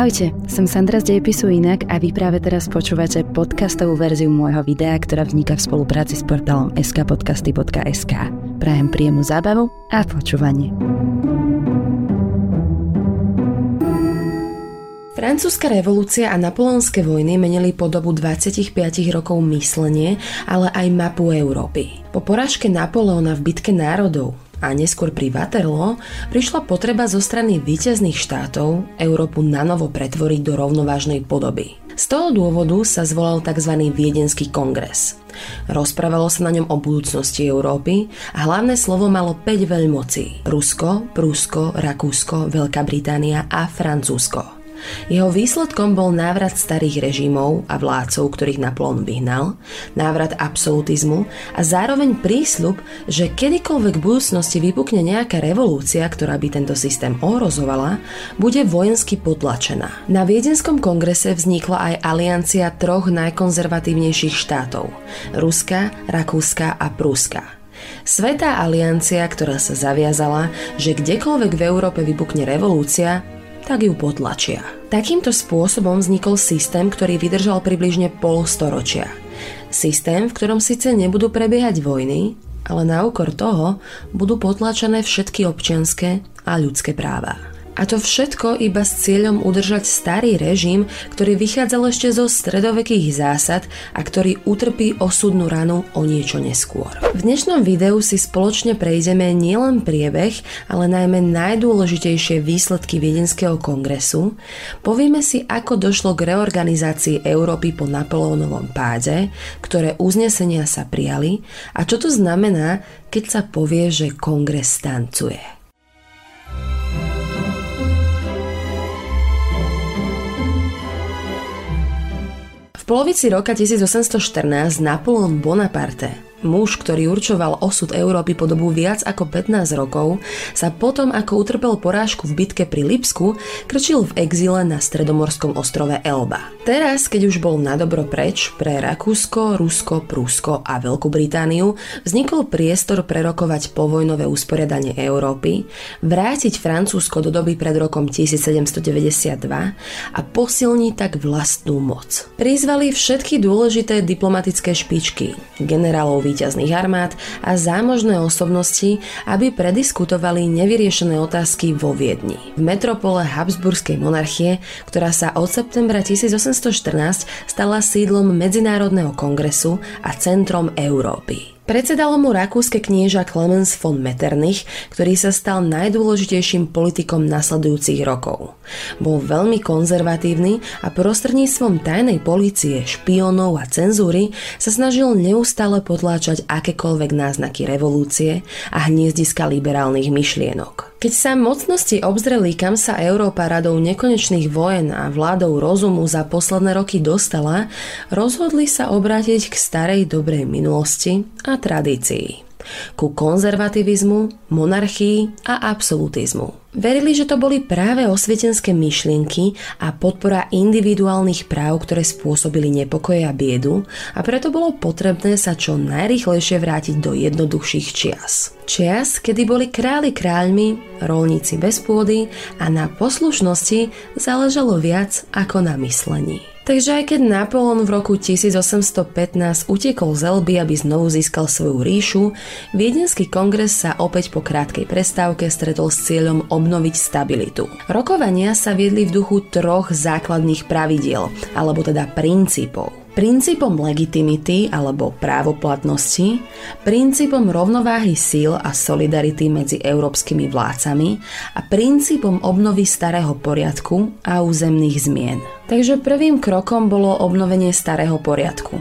Ahojte, som Sandra z Dejepisu Inak a vy práve teraz počúvate podcastovú verziu môjho videa, ktorá vzniká v spolupráci s portálom skpodcasty.sk. Prajem príjemnú zábavu a počúvanie. Francúzska revolúcia a napoleonské vojny menili po dobu 25 rokov myslenie, ale aj mapu Európy. Po porážke Napoleona v bitke národov a neskôr pri Waterloo prišla potreba zo strany víťazných štátov Európu nanovo pretvoriť do rovnovážnej podoby. Z toho dôvodu sa zvolal tzv. Viedenský kongres. Rozprávalo sa na ňom o budúcnosti Európy a hlavné slovo malo 5 veľmocí. Rusko, Prúsko, Rakúsko, Veľká Británia a Francúzsko. Jeho výsledkom bol návrat starých režimov a vládcov, ktorých Napoleon vyhnal, návrat absolutizmu a zároveň prísľub, že kedykoľvek v budúcnosti vypukne nejaká revolúcia, ktorá by tento systém ohrozovala, bude vojensky potlačená. Na Viedenskom kongrese vznikla aj aliancia troch najkonzervatívnejších štátov – Ruska, Rakúska a Prúska. Svetá aliancia, ktorá sa zaviazala, že kdekoľvek v Európe vypukne revolúcia, tak ju potlačia. Takýmto spôsobom vznikol systém, ktorý vydržal približne pol storočia. Systém, v ktorom síce nebudú prebiehať vojny, ale na úkor toho budú potlačené všetky občianské a ľudské práva. A to všetko iba s cieľom udržať starý režim, ktorý vychádzal ešte zo stredovekých zásad a ktorý utrpí osudnú ranu o niečo neskôr. V dnešnom videu si spoločne prejdeme nielen priebeh, ale najmä najdôležitejšie výsledky Viedenského kongresu, povieme si, ako došlo k reorganizácii Európy po Napoleónovom páde, ktoré uznesenia sa prijali a čo to znamená, keď sa povie, že kongres tancuje. Polovici roka 1814 Napoleon Bonaparte Muž, ktorý určoval osud Európy po dobu viac ako 15 rokov, sa potom, ako utrpel porážku v bitke pri Lipsku, krčil v exile na stredomorskom ostrove Elba. Teraz, keď už bol nadobro preč, pre Rakúsko, Rusko, Prúsko a Veľkú Britániu vznikol priestor prerokovať povojnové usporiadanie Európy, vrátiť Francúzsko do doby pred rokom 1792 a posilniť tak vlastnú moc. Prizvali všetky dôležité diplomatické špičky, generálov víťazných armád a zámožné osobnosti, aby prediskutovali nevyriešené otázky vo Viedni. V metropole Habsburskej monarchie, ktorá sa od septembra 1814 stala sídlom Medzinárodného kongresu a centrom Európy. Predsedalo mu rakúske knieža Clemens von Metternich, ktorý sa stal najdôležitejším politikom nasledujúcich rokov. Bol veľmi konzervatívny a prostredníctvom tajnej policie, špionov a cenzúry sa snažil neustále potláčať akékoľvek náznaky revolúcie a hniezdiska liberálnych myšlienok. Keď sa mocnosti obzreli, kam sa Európa radou nekonečných vojen a vládou rozumu za posledné roky dostala, rozhodli sa obrátiť k starej dobrej minulosti a tradícii ku konzervativizmu, monarchii a absolutizmu. Verili, že to boli práve osvietenské myšlienky a podpora individuálnych práv, ktoré spôsobili nepokoje a biedu a preto bolo potrebné sa čo najrychlejšie vrátiť do jednoduchších čias. Čias, kedy boli králi kráľmi, rolníci bez pôdy a na poslušnosti záležalo viac ako na myslení. Takže aj keď Napoleon v roku 1815 utekol z Elby, aby znovu získal svoju ríšu, Viedenský kongres sa opäť po krátkej prestávke stretol s cieľom obnoviť stabilitu. Rokovania sa viedli v duchu troch základných pravidiel, alebo teda princípov princípom legitimity alebo právoplatnosti, princípom rovnováhy síl a solidarity medzi európskymi vládcami a princípom obnovy starého poriadku a územných zmien. Takže prvým krokom bolo obnovenie starého poriadku.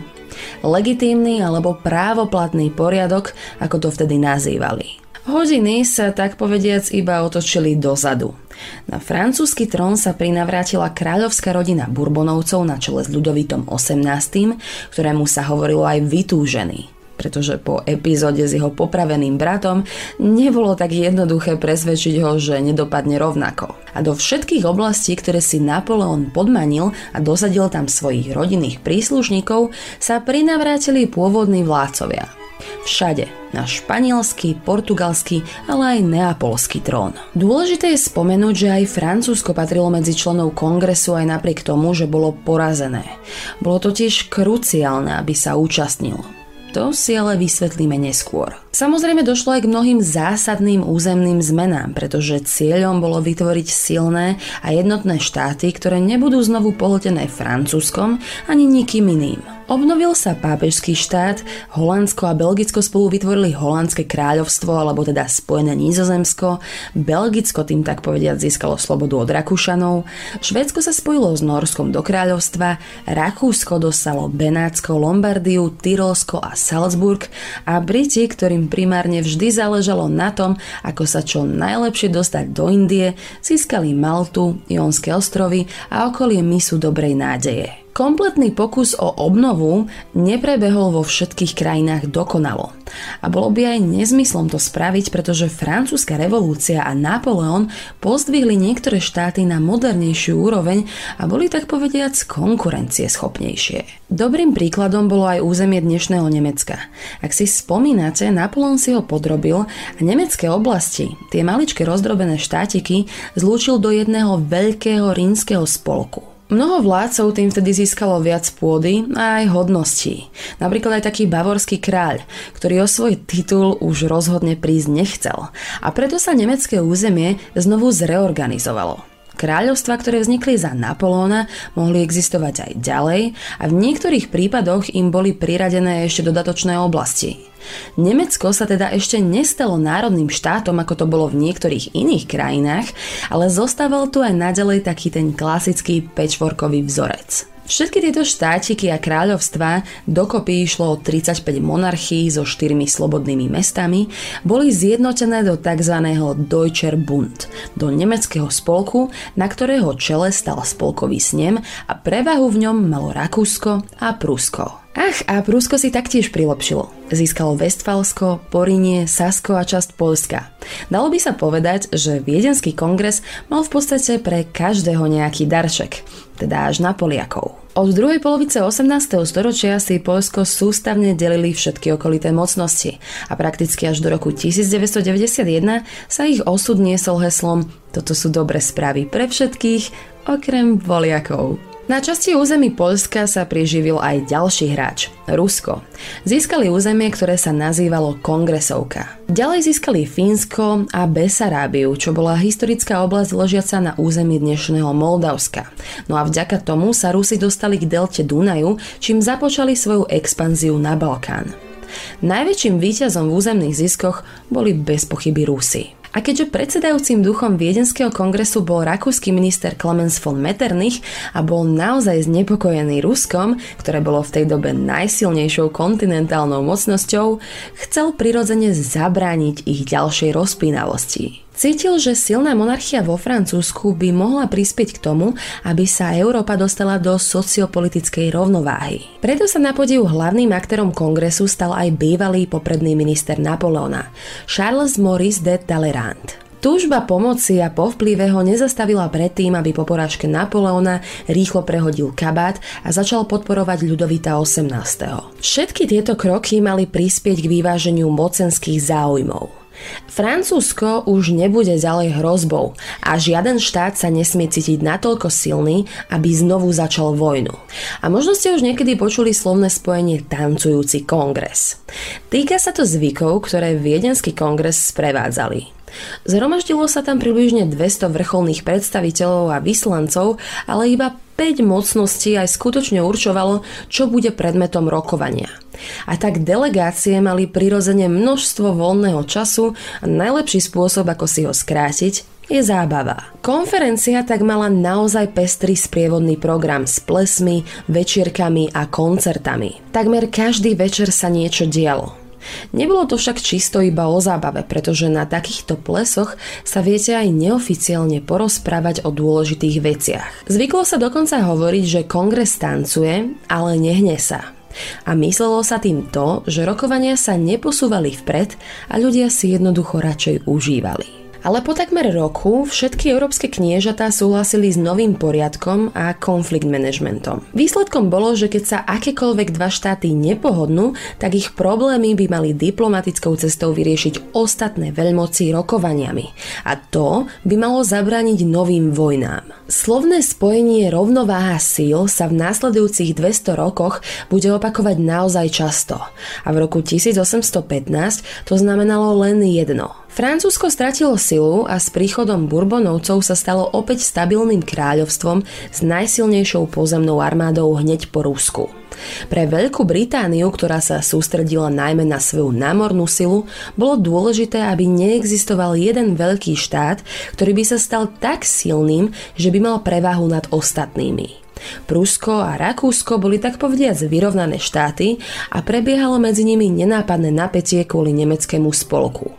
Legitímny alebo právoplatný poriadok, ako to vtedy nazývali. Hodiny sa tak povediac iba otočili dozadu. Na francúzsky trón sa prinavrátila kráľovská rodina Bourbonovcov na čele s Ľudovitom XVIII, ktorému sa hovorilo aj vytúžený pretože po epizóde s jeho popraveným bratom nebolo tak jednoduché presvedčiť ho, že nedopadne rovnako. A do všetkých oblastí, ktoré si Napoleon podmanil a dosadil tam svojich rodinných príslušníkov, sa prinavrátili pôvodní vládcovia. Všade, na španielský, portugalský, ale aj neapolský trón. Dôležité je spomenúť, že aj Francúzsko patrilo medzi členov kongresu aj napriek tomu, že bolo porazené. Bolo totiž kruciálne, aby sa účastnilo. To si ale vysvetlíme neskôr. Samozrejme došlo aj k mnohým zásadným územným zmenám, pretože cieľom bolo vytvoriť silné a jednotné štáty, ktoré nebudú znovu pohltené Francúzskom ani nikým iným. Obnovil sa pápežský štát, Holandsko a Belgicko spolu vytvorili Holandské kráľovstvo, alebo teda Spojené Nízozemsko, Belgicko tým tak povediať získalo slobodu od Rakúšanov, Švédsko sa spojilo s Norskom do kráľovstva, Rakúsko dostalo Benátsko, Lombardiu, Tyrolsko a Salzburg a Briti, ktorým primárne vždy záležalo na tom, ako sa čo najlepšie dostať do Indie, získali Maltu, Jonské ostrovy a okolie misu Dobrej nádeje. Kompletný pokus o obnovu neprebehol vo všetkých krajinách dokonalo. A bolo by aj nezmyslom to spraviť, pretože francúzska revolúcia a Napoleon pozdvihli niektoré štáty na modernejšiu úroveň a boli tak povediac konkurencieschopnejšie. Dobrým príkladom bolo aj územie dnešného Nemecka. Ak si spomínate, Napoleon si ho podrobil a nemecké oblasti, tie maličké rozdrobené štátiky, zlúčil do jedného veľkého rímskeho spolku. Mnoho vládcov tým vtedy získalo viac pôdy a aj hodností. Napríklad aj taký bavorský kráľ, ktorý o svoj titul už rozhodne prísť nechcel. A preto sa nemecké územie znovu zreorganizovalo. Kráľovstva, ktoré vznikli za Napoleóna, mohli existovať aj ďalej a v niektorých prípadoch im boli priradené ešte dodatočné oblasti. Nemecko sa teda ešte nestalo národným štátom, ako to bolo v niektorých iných krajinách, ale zostával tu aj naďalej taký ten klasický patchworkový vzorec. Všetky tieto štátiky a kráľovstvá, dokopy išlo o 35 monarchií so štyrmi slobodnými mestami, boli zjednotené do tzv. Deutscher Bund, do nemeckého spolku, na ktorého čele stal spolkový snem a prevahu v ňom malo Rakúsko a Prusko. Ach, a Prúsko si taktiež prilepšilo. Získalo Westfalsko, Porinie, Sasko a časť Polska. Dalo by sa povedať, že Viedenský kongres mal v podstate pre každého nejaký darček, teda až na Poliakov. Od druhej polovice 18. storočia si Polsko sústavne delili všetky okolité mocnosti a prakticky až do roku 1991 sa ich osud niesol heslom Toto sú dobré správy pre všetkých, okrem Poliakov. Na časti území Polska sa priživil aj ďalší hráč, Rusko. Získali územie, ktoré sa nazývalo Kongresovka. Ďalej získali Fínsko a Besarábiu, čo bola historická oblasť ležiaca na území dnešného Moldavska. No a vďaka tomu sa Rusi dostali k delte Dunaju, čím započali svoju expanziu na Balkán. Najväčším víťazom v územných ziskoch boli bez pochyby Rusy. A keďže predsedajúcim duchom Viedenského kongresu bol rakúsky minister Clemens von Metternich a bol naozaj znepokojený Ruskom, ktoré bolo v tej dobe najsilnejšou kontinentálnou mocnosťou, chcel prirodzene zabrániť ich ďalšej rozpínavosti. Cítil, že silná monarchia vo Francúzsku by mohla prispieť k tomu, aby sa Európa dostala do sociopolitickej rovnováhy. Preto sa na podiu hlavným aktérom kongresu stal aj bývalý popredný minister Napoleona, Charles Maurice de Talleyrand. Túžba pomoci a po vplyve ho nezastavila predtým, aby po porážke Napoleona rýchlo prehodil kabát a začal podporovať Ľudovita 18. Všetky tieto kroky mali prispieť k vyváženiu mocenských záujmov. Francúzsko už nebude ďalej hrozbou a žiaden štát sa nesmie cítiť natoľko silný, aby znovu začal vojnu. A možno ste už niekedy počuli slovné spojenie tancujúci kongres. Týka sa to zvykov, ktoré Viedenský kongres sprevádzali. Zhromaždilo sa tam približne 200 vrcholných predstaviteľov a vyslancov, ale iba 5 mocností aj skutočne určovalo, čo bude predmetom rokovania. A tak delegácie mali prirodzene množstvo voľného času a najlepší spôsob, ako si ho skrátiť, je zábava. Konferencia tak mala naozaj pestrý sprievodný program s plesmi, večierkami a koncertami. Takmer každý večer sa niečo dialo. Nebolo to však čisto iba o zábave, pretože na takýchto plesoch sa viete aj neoficiálne porozprávať o dôležitých veciach. Zvyklo sa dokonca hovoriť, že kongres tancuje, ale nehne sa. A myslelo sa tým to, že rokovania sa neposúvali vpred a ľudia si jednoducho radšej užívali. Ale po takmer roku všetky európske kniežatá súhlasili s novým poriadkom a konflikt managementom. Výsledkom bolo, že keď sa akékoľvek dva štáty nepohodnú, tak ich problémy by mali diplomatickou cestou vyriešiť ostatné veľmoci rokovaniami. A to by malo zabrániť novým vojnám. Slovné spojenie rovnováha síl sa v následujúcich 200 rokoch bude opakovať naozaj často. A v roku 1815 to znamenalo len jedno – Francúzsko stratilo silu a s príchodom Bourbonovcov sa stalo opäť stabilným kráľovstvom s najsilnejšou pozemnou armádou hneď po Rusku. Pre Veľkú Britániu, ktorá sa sústredila najmä na svoju námornú silu, bolo dôležité, aby neexistoval jeden veľký štát, ktorý by sa stal tak silným, že by mal prevahu nad ostatnými. Prusko a Rakúsko boli tak povediac vyrovnané štáty a prebiehalo medzi nimi nenápadné napätie kvôli nemeckému spolku.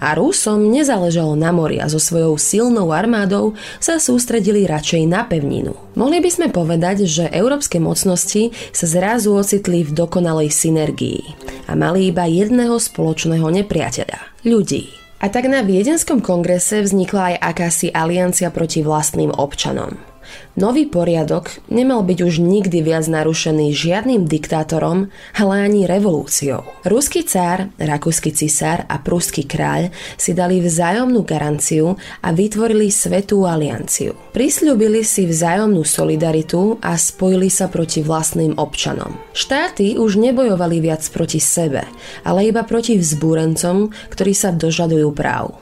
A Rusom nezáležalo na mori a so svojou silnou armádou sa sústredili radšej na pevninu. Mohli by sme povedať, že európske mocnosti sa zrazu ocitli v dokonalej synergii a mali iba jedného spoločného nepriateľa – ľudí. A tak na Viedenskom kongrese vznikla aj akási aliancia proti vlastným občanom. Nový poriadok nemal byť už nikdy viac narušený žiadnym diktátorom, ale ani revolúciou. Ruský cár, rakúsky cisár a pruský kráľ si dali vzájomnú garanciu a vytvorili svetú alianciu. Prisľubili si vzájomnú solidaritu a spojili sa proti vlastným občanom. Štáty už nebojovali viac proti sebe, ale iba proti vzbúrencom, ktorí sa dožadujú práv.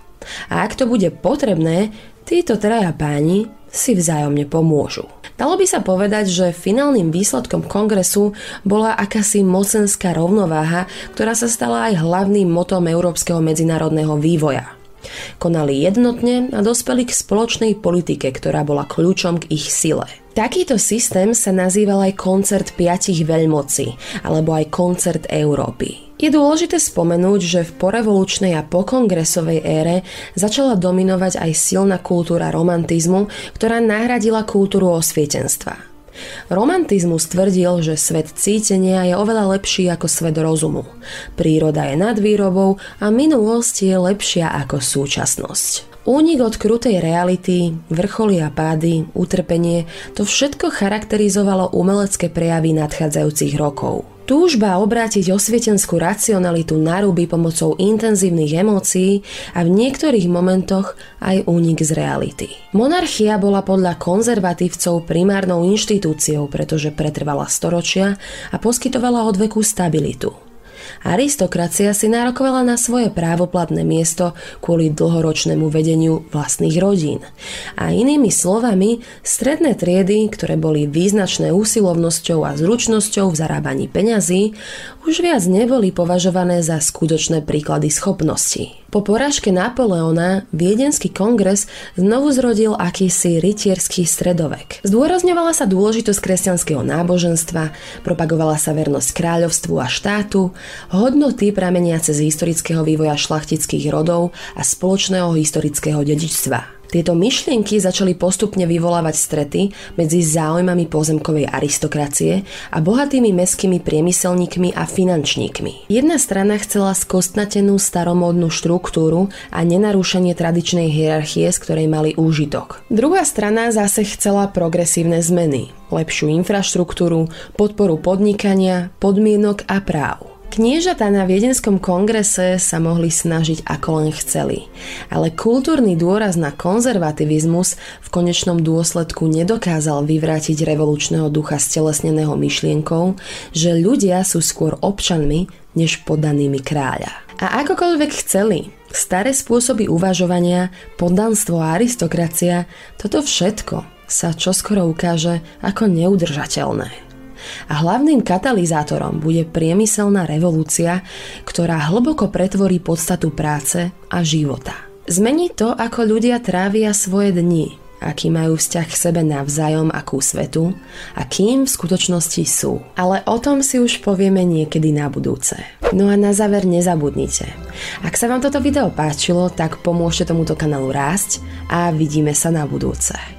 A ak to bude potrebné, títo traja páni si vzájomne pomôžu. Dalo by sa povedať, že finálnym výsledkom kongresu bola akási mocenská rovnováha, ktorá sa stala aj hlavným motom európskeho medzinárodného vývoja. Konali jednotne a dospeli k spoločnej politike, ktorá bola kľúčom k ich sile. Takýto systém sa nazýval aj koncert piatich veľmocí, alebo aj koncert Európy. Je dôležité spomenúť, že v porevolučnej a pokongresovej ére začala dominovať aj silná kultúra romantizmu, ktorá nahradila kultúru osvietenstva. Romantizmus tvrdil, že svet cítenia je oveľa lepší ako svet rozumu. Príroda je nad výrobou a minulosť je lepšia ako súčasnosť. Únik od krutej reality, vrcholy a pády, utrpenie, to všetko charakterizovalo umelecké prejavy nadchádzajúcich rokov. Túžba obrátiť osvietenskú racionalitu na ruby pomocou intenzívnych emócií a v niektorých momentoch aj únik z reality. Monarchia bola podľa konzervatívcov primárnou inštitúciou, pretože pretrvala storočia a poskytovala odveku stabilitu. Aristokracia si nárokovala na svoje právoplatné miesto kvôli dlhoročnému vedeniu vlastných rodín. A inými slovami, stredné triedy, ktoré boli význačné úsilovnosťou a zručnosťou v zarábaní peňazí, už viac neboli považované za skutočné príklady schopností. Po porážke Napoleona Viedenský kongres znovu zrodil akýsi rytierský stredovek. Zdôrazňovala sa dôležitosť kresťanského náboženstva, propagovala sa vernosť kráľovstvu a štátu, hodnoty prameniace z historického vývoja šlachtických rodov a spoločného historického dedičstva. Tieto myšlienky začali postupne vyvolávať strety medzi záujmami pozemkovej aristokracie a bohatými meskými priemyselníkmi a finančníkmi. Jedna strana chcela skostnatenú staromódnu štruktúru a nenarušenie tradičnej hierarchie, z ktorej mali úžitok. Druhá strana zase chcela progresívne zmeny, lepšiu infraštruktúru, podporu podnikania, podmienok a práv. Kniežatá na Viedenskom kongrese sa mohli snažiť ako len chceli, ale kultúrny dôraz na konzervativizmus v konečnom dôsledku nedokázal vyvrátiť revolučného ducha stelesneného myšlienkou, že ľudia sú skôr občanmi než podanými kráľa. A akokoľvek chceli, staré spôsoby uvažovania, poddanstvo a aristokracia, toto všetko sa čoskoro ukáže ako neudržateľné a hlavným katalizátorom bude priemyselná revolúcia, ktorá hlboko pretvorí podstatu práce a života. Zmení to, ako ľudia trávia svoje dni, aký majú vzťah k sebe navzájom a ku svetu a kým v skutočnosti sú. Ale o tom si už povieme niekedy na budúce. No a na záver nezabudnite. Ak sa vám toto video páčilo, tak pomôžte tomuto kanálu rásť a vidíme sa na budúce.